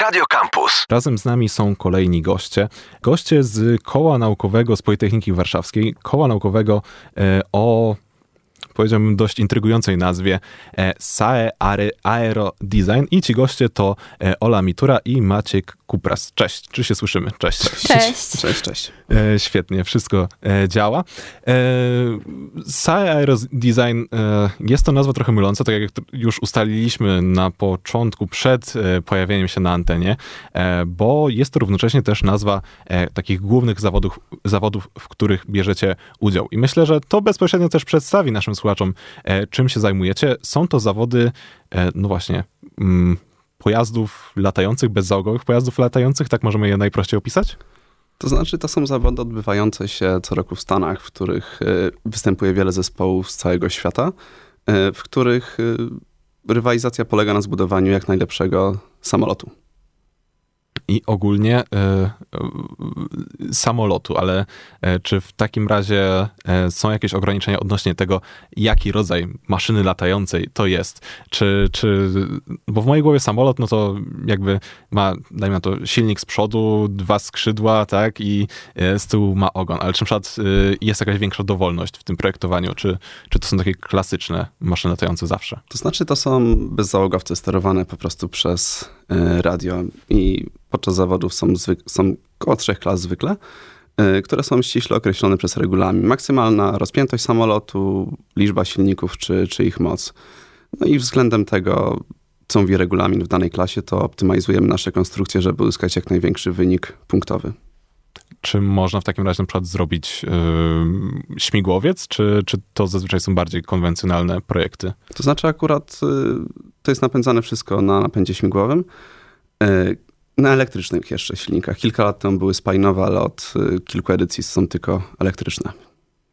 Radio Campus. Razem z nami są kolejni goście. Goście z Koła Naukowego z Politechniki Warszawskiej. Koła Naukowego e, o powiedziałbym dość intrygującej nazwie e, SAE Aero Design i ci goście to e, Ola Mitura i Maciek Kupras. Cześć, czy się słyszymy? Cześć. Cześć. Cześć, cześć. E, świetnie, wszystko e, działa. E, SAE Aero Design e, jest to nazwa trochę myląca, tak jak już ustaliliśmy na początku, przed e, pojawieniem się na antenie, e, bo jest to równocześnie też nazwa e, takich głównych zawodów, zawodów, w których bierzecie udział. I myślę, że to bezpośrednio też przedstawi naszym słuchaczom, e, czym się zajmujecie. Są to zawody, e, no właśnie, mm, pojazdów latających, bezzałogowych pojazdów latających, tak możemy je najprościej opisać? To znaczy, to są zawody odbywające się co roku w Stanach, w których y, występuje wiele zespołów z całego świata, w których rywalizacja polega na zbudowaniu jak najlepszego samolotu. I ogólnie e, e, samolotu, ale e, czy w takim razie są jakieś ograniczenia odnośnie tego, jaki rodzaj maszyny latającej to jest? Czy, czy, bo w mojej głowie samolot, no to jakby ma, dajmy na to, silnik z przodu, dwa skrzydła, tak, i z tyłu ma ogon, ale czy na przykład jest jakaś większa dowolność w tym projektowaniu, czy, czy to są takie klasyczne maszyny latające zawsze? To znaczy, to są bezzałogowce sterowane po prostu przez radio i podczas zawodów są, są około trzech klas zwykle, y, które są ściśle określone przez regulamin. Maksymalna rozpiętość samolotu, liczba silników czy, czy ich moc. No i względem tego, co mówi regulamin w danej klasie, to optymalizujemy nasze konstrukcje, żeby uzyskać jak największy wynik punktowy. Czy można w takim razie na przykład zrobić yy, śmigłowiec, czy, czy to zazwyczaj są bardziej konwencjonalne projekty? To znaczy akurat y, to jest napędzane wszystko na napędzie śmigłowym. Y, Na elektrycznych jeszcze silnikach. Kilka lat temu były spalinowe, ale od y, kilku edycji są tylko elektryczne.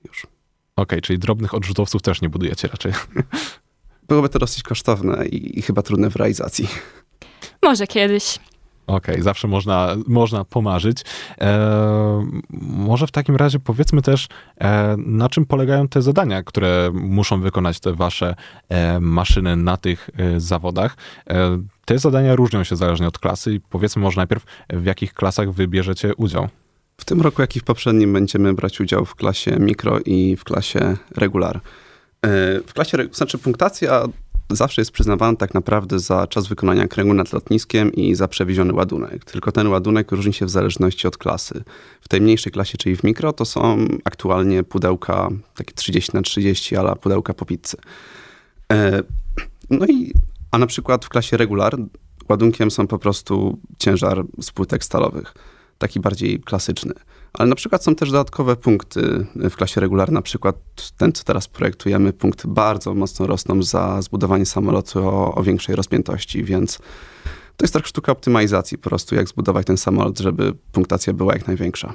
Już. Okej, czyli drobnych odrzutowców też nie budujecie raczej. Byłoby to dosyć kosztowne i, i chyba trudne w realizacji. Może kiedyś. Okej, zawsze można, można pomarzyć. E, może w takim razie powiedzmy też, e, na czym polegają te zadania, które muszą wykonać te wasze e, maszyny na tych e, zawodach. E, te zadania różnią się zależnie od klasy i powiedzmy może najpierw, w jakich klasach wy bierzecie udział. W tym roku, jak i w poprzednim, będziemy brać udział w klasie mikro i w klasie regular. E, W klasie, znaczy punktacja zawsze jest przyznawana tak naprawdę za czas wykonania kręgu nad lotniskiem i za przewieziony ładunek. Tylko ten ładunek różni się w zależności od klasy. W tej mniejszej klasie, czyli w mikro, to są aktualnie pudełka takie 30 na 30, ale pudełka po pizzy. E, No i, a na przykład w klasie regular ładunkiem są po prostu ciężar z płytek stalowych. Taki bardziej klasyczny. Ale na przykład są też dodatkowe punkty w klasie regular, na przykład ten, co teraz projektujemy, punkt bardzo mocno rosną za zbudowanie samolotu o, o większej rozpiętości, więc to jest trochę sztuka optymalizacji po prostu, jak zbudować ten samolot, żeby punktacja była jak największa.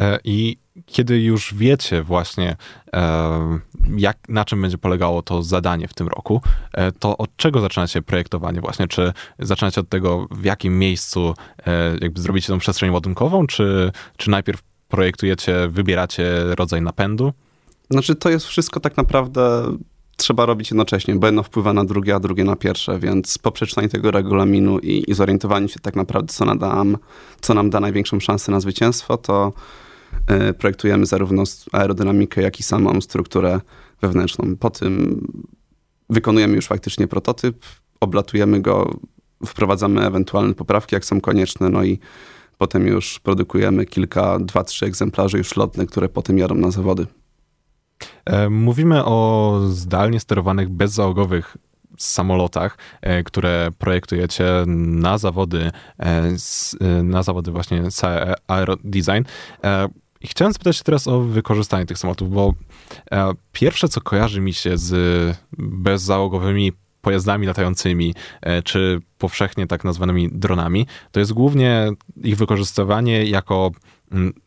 E, I kiedy już wiecie właśnie, e, jak, na czym będzie polegało to zadanie w tym roku, e, to od czego zaczynacie projektowanie właśnie? Czy zaczynacie od tego, w jakim miejscu jakby zrobicie tą przestrzeń ładunkową, czy, czy najpierw projektujecie, wybieracie rodzaj napędu? Znaczy to jest wszystko tak naprawdę trzeba robić jednocześnie, bo jedno wpływa na drugie, a drugie na pierwsze, więc po przeczytaniu tego regulaminu i, i zorientowaniu się tak naprawdę, co, nadam, co nam da największą szansę na zwycięstwo, to y, projektujemy zarówno aerodynamikę, jak i samą strukturę wewnętrzną. Po tym wykonujemy już faktycznie prototyp, oblatujemy go, wprowadzamy ewentualne poprawki, jak są konieczne, no i potem już produkujemy kilka, dwa, trzy egzemplarzy już lotne, które potem jadą na zawody. E, Mówimy o zdalnie sterowanych, bezzałogowych samolotach, e, które projektujecie na zawody, e, na zawody właśnie SAE Aero Design. E, I chciałem zapytać się teraz o wykorzystanie tych samolotów, bo pierwsze, co kojarzy mi się z bezzałogowymi pojazdami latającymi, czy powszechnie tak nazwanymi dronami, to jest głównie ich wykorzystywanie jako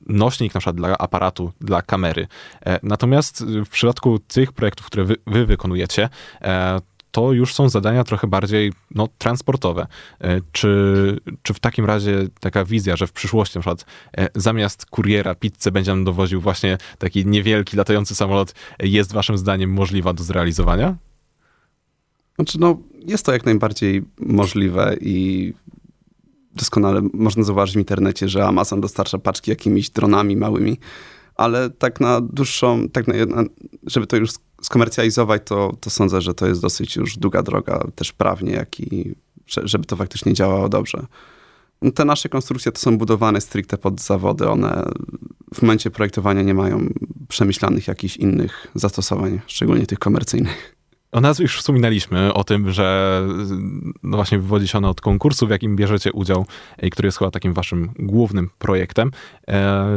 nośnik na przykład dla aparatu, dla kamery. E, Natomiast w przypadku tych projektów, które wy, wy wykonujecie, e, to już są zadania trochę bardziej no, transportowe. E, Czy, czy w takim razie taka wizja, że w przyszłości na przykład zamiast kuriera pizzę będzie nam dowoził właśnie taki niewielki latający samolot, jest waszym zdaniem możliwa do zrealizowania? Znaczy, no, jest to jak najbardziej możliwe i doskonale można zauważyć w internecie, że Amazon dostarcza paczki jakimiś dronami małymi, ale tak na dłuższą, tak na, żeby to już skomercjalizować, to, to sądzę, że to jest dosyć już długa droga, też prawnie, jak i żeby to faktycznie działało dobrze. No, te nasze konstrukcje to są budowane stricte pod zawody. One w momencie projektowania nie mają przemyślanych jakichś innych zastosowań, szczególnie tych komercyjnych. O nazwie już wspominaliśmy, o tym, że no właśnie wywodzi się ono od konkursu, w jakim bierzecie udział i który jest chyba takim waszym głównym projektem. E,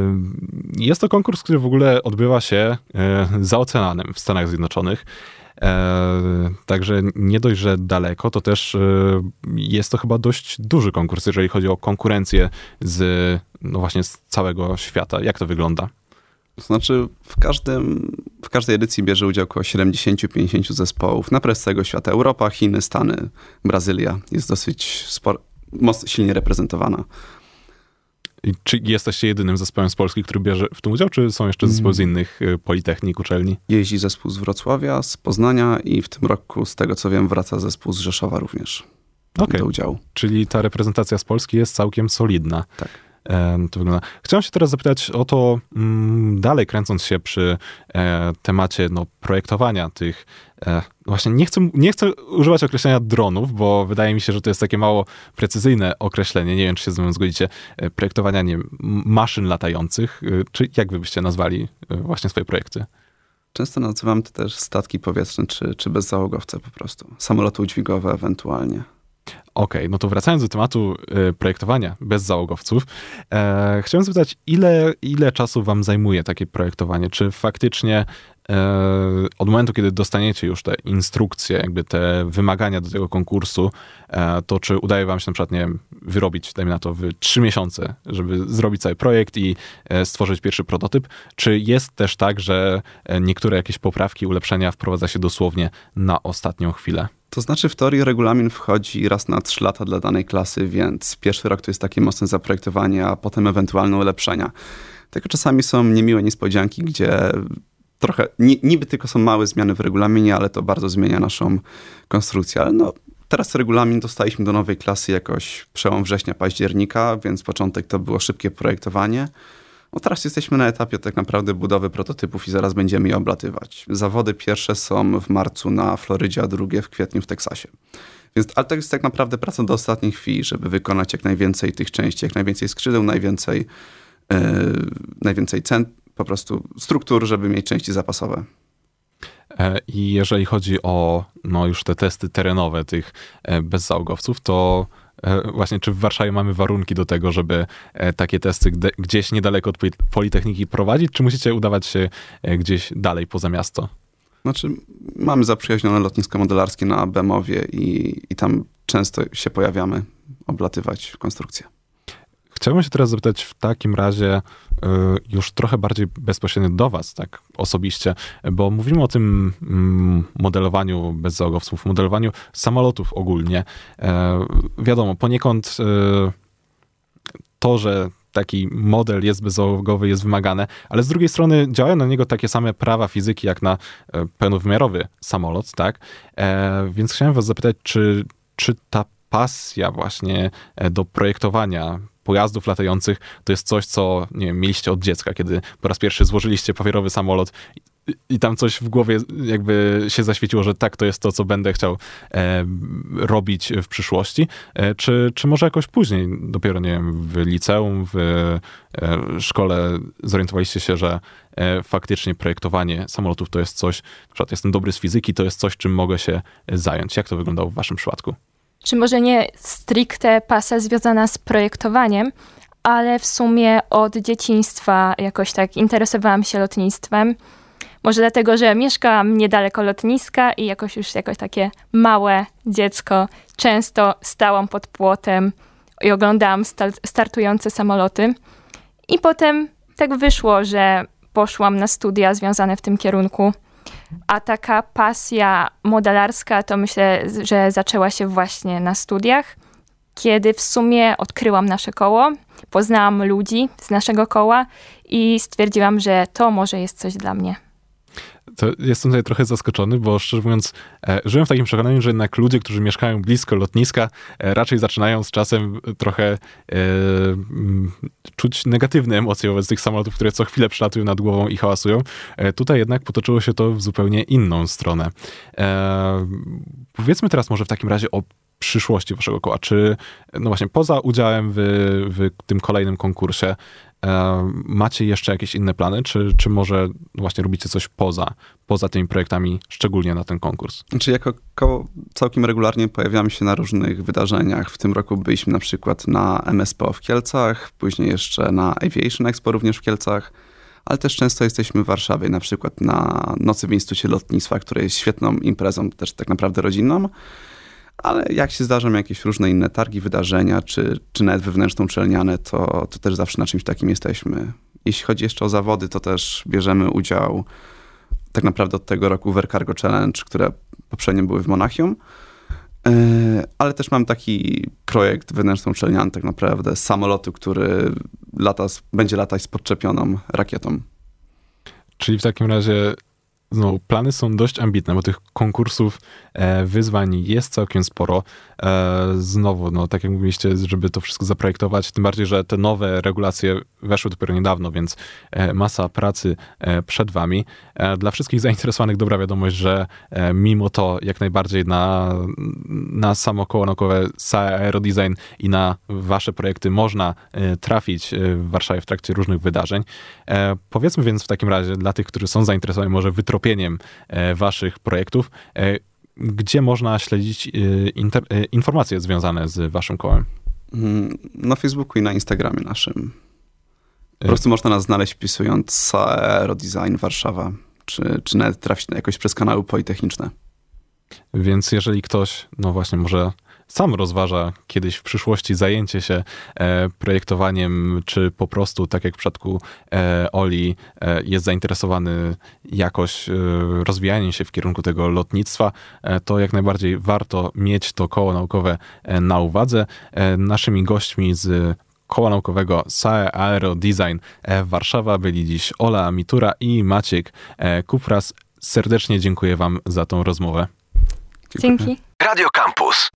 jest to konkurs, który w ogóle odbywa się e, za oceanem w Stanach Zjednoczonych. E, także nie dość, że daleko, to też jest to chyba dość duży konkurs, jeżeli chodzi o konkurencję z, no właśnie z całego świata. Jak to wygląda? To znaczy, w, każdym, w każdej edycji bierze udział około 70-50 zespołów na z całego świata. Europa, Chiny, Stany, Brazylia jest dosyć spor, mocno, silnie reprezentowana. I czy jesteście jedynym zespołem z Polski, który bierze w tym udział, czy są jeszcze zespoły z mm. innych y, politechnik, uczelni? Jeździ zespół z Wrocławia, z Poznania i w tym roku, z tego co wiem, wraca zespół z Rzeszowa również okay. do udziału. Czyli ta reprezentacja z Polski jest całkiem solidna. Tak to wygląda. Chciałem się teraz zapytać o to, mm, dalej kręcąc się przy e, temacie no, projektowania tych. E, właśnie nie chcę, nie chcę używać określenia dronów, bo wydaje mi się, że to jest takie mało precyzyjne określenie. Nie wiem, czy się ze mną zgodzicie. E, projektowania nie, maszyn latających. Czy jak wy byście nazwali właśnie swoje projekty? Często nazywam to też statki powietrzne, czy, czy bezzałogowce po prostu. Samoloty udźwigowe ewentualnie. Okej, okay, no to wracając do tematu y, projektowania bez załogowców, e, chciałem zapytać, ile, ile czasu wam zajmuje takie projektowanie? Czy faktycznie e, od momentu, kiedy dostaniecie już te instrukcje, jakby te wymagania do tego konkursu, e, to czy udaje wam się na przykład, nie wiem, wyrobić, dajmy na to, w trzy miesiące, żeby zrobić cały projekt i e, stworzyć pierwszy prototyp? Czy jest też tak, że niektóre jakieś poprawki, ulepszenia wprowadza się dosłownie na ostatnią chwilę? To znaczy w teorii regulamin wchodzi raz na 3 lata dla danej klasy, więc pierwszy rok to jest takie mocne zaprojektowanie, a potem ewentualne ulepszenia. Tylko czasami są niemiłe niespodzianki, gdzie trochę, niby tylko są małe zmiany w regulaminie, ale to bardzo zmienia naszą konstrukcję. Ale no, teraz regulamin dostaliśmy do nowej klasy jakoś przełom września, października, więc początek to było szybkie projektowanie. No teraz jesteśmy na etapie tak naprawdę budowy prototypów i zaraz będziemy je oblatywać. Zawody pierwsze są w marcu na Florydzie, a drugie w kwietniu w Teksasie. Więc, ale to jest tak naprawdę praca do ostatniej chwili, żeby wykonać jak najwięcej tych części, jak najwięcej skrzydeł, najwięcej, yy, najwięcej cent, po prostu struktur, żeby mieć części zapasowe. E, I jeżeli chodzi o no, już te testy terenowe tych e, bezzałogowców, to właśnie, czy w Warszawie mamy warunki do tego, żeby e, takie testy gdzieś niedaleko od Politechniki prowadzić, czy musicie udawać się e, gdzieś dalej poza miasto? Znaczy, mamy zaprzyjaźnione lotnisko modelarskie na Bemowie i, i tam często się pojawiamy, oblatywać konstrukcję. Chciałbym się teraz zapytać w takim razie y, już trochę bardziej bezpośrednio do Was, tak osobiście, bo mówimy o tym mm, modelowaniu bezzałogowców, modelowaniu samolotów ogólnie. E, wiadomo, poniekąd y, to, że taki model jest bezzałogowy, jest wymagane, ale z drugiej strony działają na niego takie same prawa fizyki, jak na e, pełnowymiarowy samolot, tak? E, więc chciałem was zapytać, czy, czy ta pasja właśnie do projektowania pojazdów latających to jest coś, co nie wiem, mieliście od dziecka, kiedy po raz pierwszy złożyliście papierowy samolot i, tam coś w głowie jakby się zaświeciło, że tak, to jest to, co będę chciał e, robić w przyszłości, e, czy, czy może jakoś później, dopiero nie wiem, w liceum, w e, szkole zorientowaliście się, że e, faktycznie projektowanie samolotów to jest coś, na przykład jestem dobry z fizyki, to jest coś, czym mogę się zająć. Jak to wyglądało w waszym przypadku? Czy może nie stricte pasja związana z projektowaniem, ale w sumie od dzieciństwa jakoś tak interesowałam się lotnictwem. Może dlatego, że mieszkałam niedaleko lotniska i jakoś już jakoś takie małe dziecko często stałam pod płotem i oglądałam startujące samoloty. I potem tak wyszło, że poszłam na studia związane w tym kierunku. A taka pasja modelarska to myślę, że zaczęła się właśnie na studiach, kiedy w sumie odkryłam nasze koło, poznałam ludzi z naszego koła i stwierdziłam, że to może jest coś dla mnie. To jestem tutaj trochę zaskoczony, bo szczerze mówiąc, e, żyłem w takim przekonaniu, że jednak ludzie, którzy mieszkają blisko lotniska, e, raczej zaczynają z czasem trochę e, m, czuć negatywne emocje wobec tych samolotów, które co chwilę przylatują nad głową i hałasują. E, tutaj jednak potoczyło się to w zupełnie inną stronę. E, powiedzmy teraz może w takim razie o przyszłości waszego koła. Czy, no właśnie, poza udziałem w, w tym kolejnym konkursie, e, macie jeszcze jakieś inne plany, czy, czy może właśnie robicie coś poza, poza tymi projektami, szczególnie na ten konkurs? Znaczy, jako koło całkiem regularnie pojawiamy się na różnych wydarzeniach. W tym roku byliśmy na przykład na MSPO w Kielcach, później jeszcze na Aviation Expo również w Kielcach, ale też często jesteśmy w Warszawie, na przykład na Nocy w Instytucie Lotnictwa, które jest świetną imprezą, też tak naprawdę rodzinną. Ale jak się zdarzą jakieś różne inne targi, wydarzenia, czy, czy nawet wewnętrzno-uczelniane, to, to też zawsze na czymś takim jesteśmy. Jeśli chodzi jeszcze o zawody, to też bierzemy udział tak naprawdę od tego roku w Air Cargo Challenge, które poprzednio były w Monachium. Yy, Ale też mam taki projekt wewnętrzno-uczelniany tak naprawdę samolotu, który lata, będzie latać z podczepioną rakietą. Czyli w takim razie znowu plany są dość ambitne, bo tych konkursów, e, wyzwań jest całkiem sporo. E, znowu, no tak jak mówiliście, żeby to wszystko zaprojektować, tym bardziej, że te nowe regulacje weszły dopiero niedawno, więc e, masa pracy e, przed wami. E, dla wszystkich zainteresowanych dobra wiadomość, że e, mimo to jak najbardziej na, na samo koło naukowe Aerodesign i na wasze projekty można e, trafić e, w Warszawie w trakcie różnych wydarzeń. E, Powiedzmy więc w takim razie dla tych, którzy są zainteresowani może wytropieniem e, waszych projektów, e, gdzie można śledzić inter, e, informacje związane z waszym kołem? Mm, Na Facebooku i na Instagramie naszym. Po prostu można nas znaleźć wpisując SAE Aerodesign Warszawa, czy, czy nawet trafić jakoś przez kanały politechniczne. Więc jeżeli ktoś, no właśnie, może sam rozważa kiedyś w przyszłości zajęcie się e, projektowaniem, czy po prostu, tak jak w przypadku e, Oli, e, jest zainteresowany jakoś rozwijaniem się w kierunku tego lotnictwa, to jak najbardziej warto mieć to koło naukowe na uwadze. Naszymi gośćmi z koła naukowego SAE Aero Design Warszawa byli dziś Ola Mitura i Maciek Kupras. Serdecznie dziękuję wam za tą rozmowę. Dzięki. Radio Campus.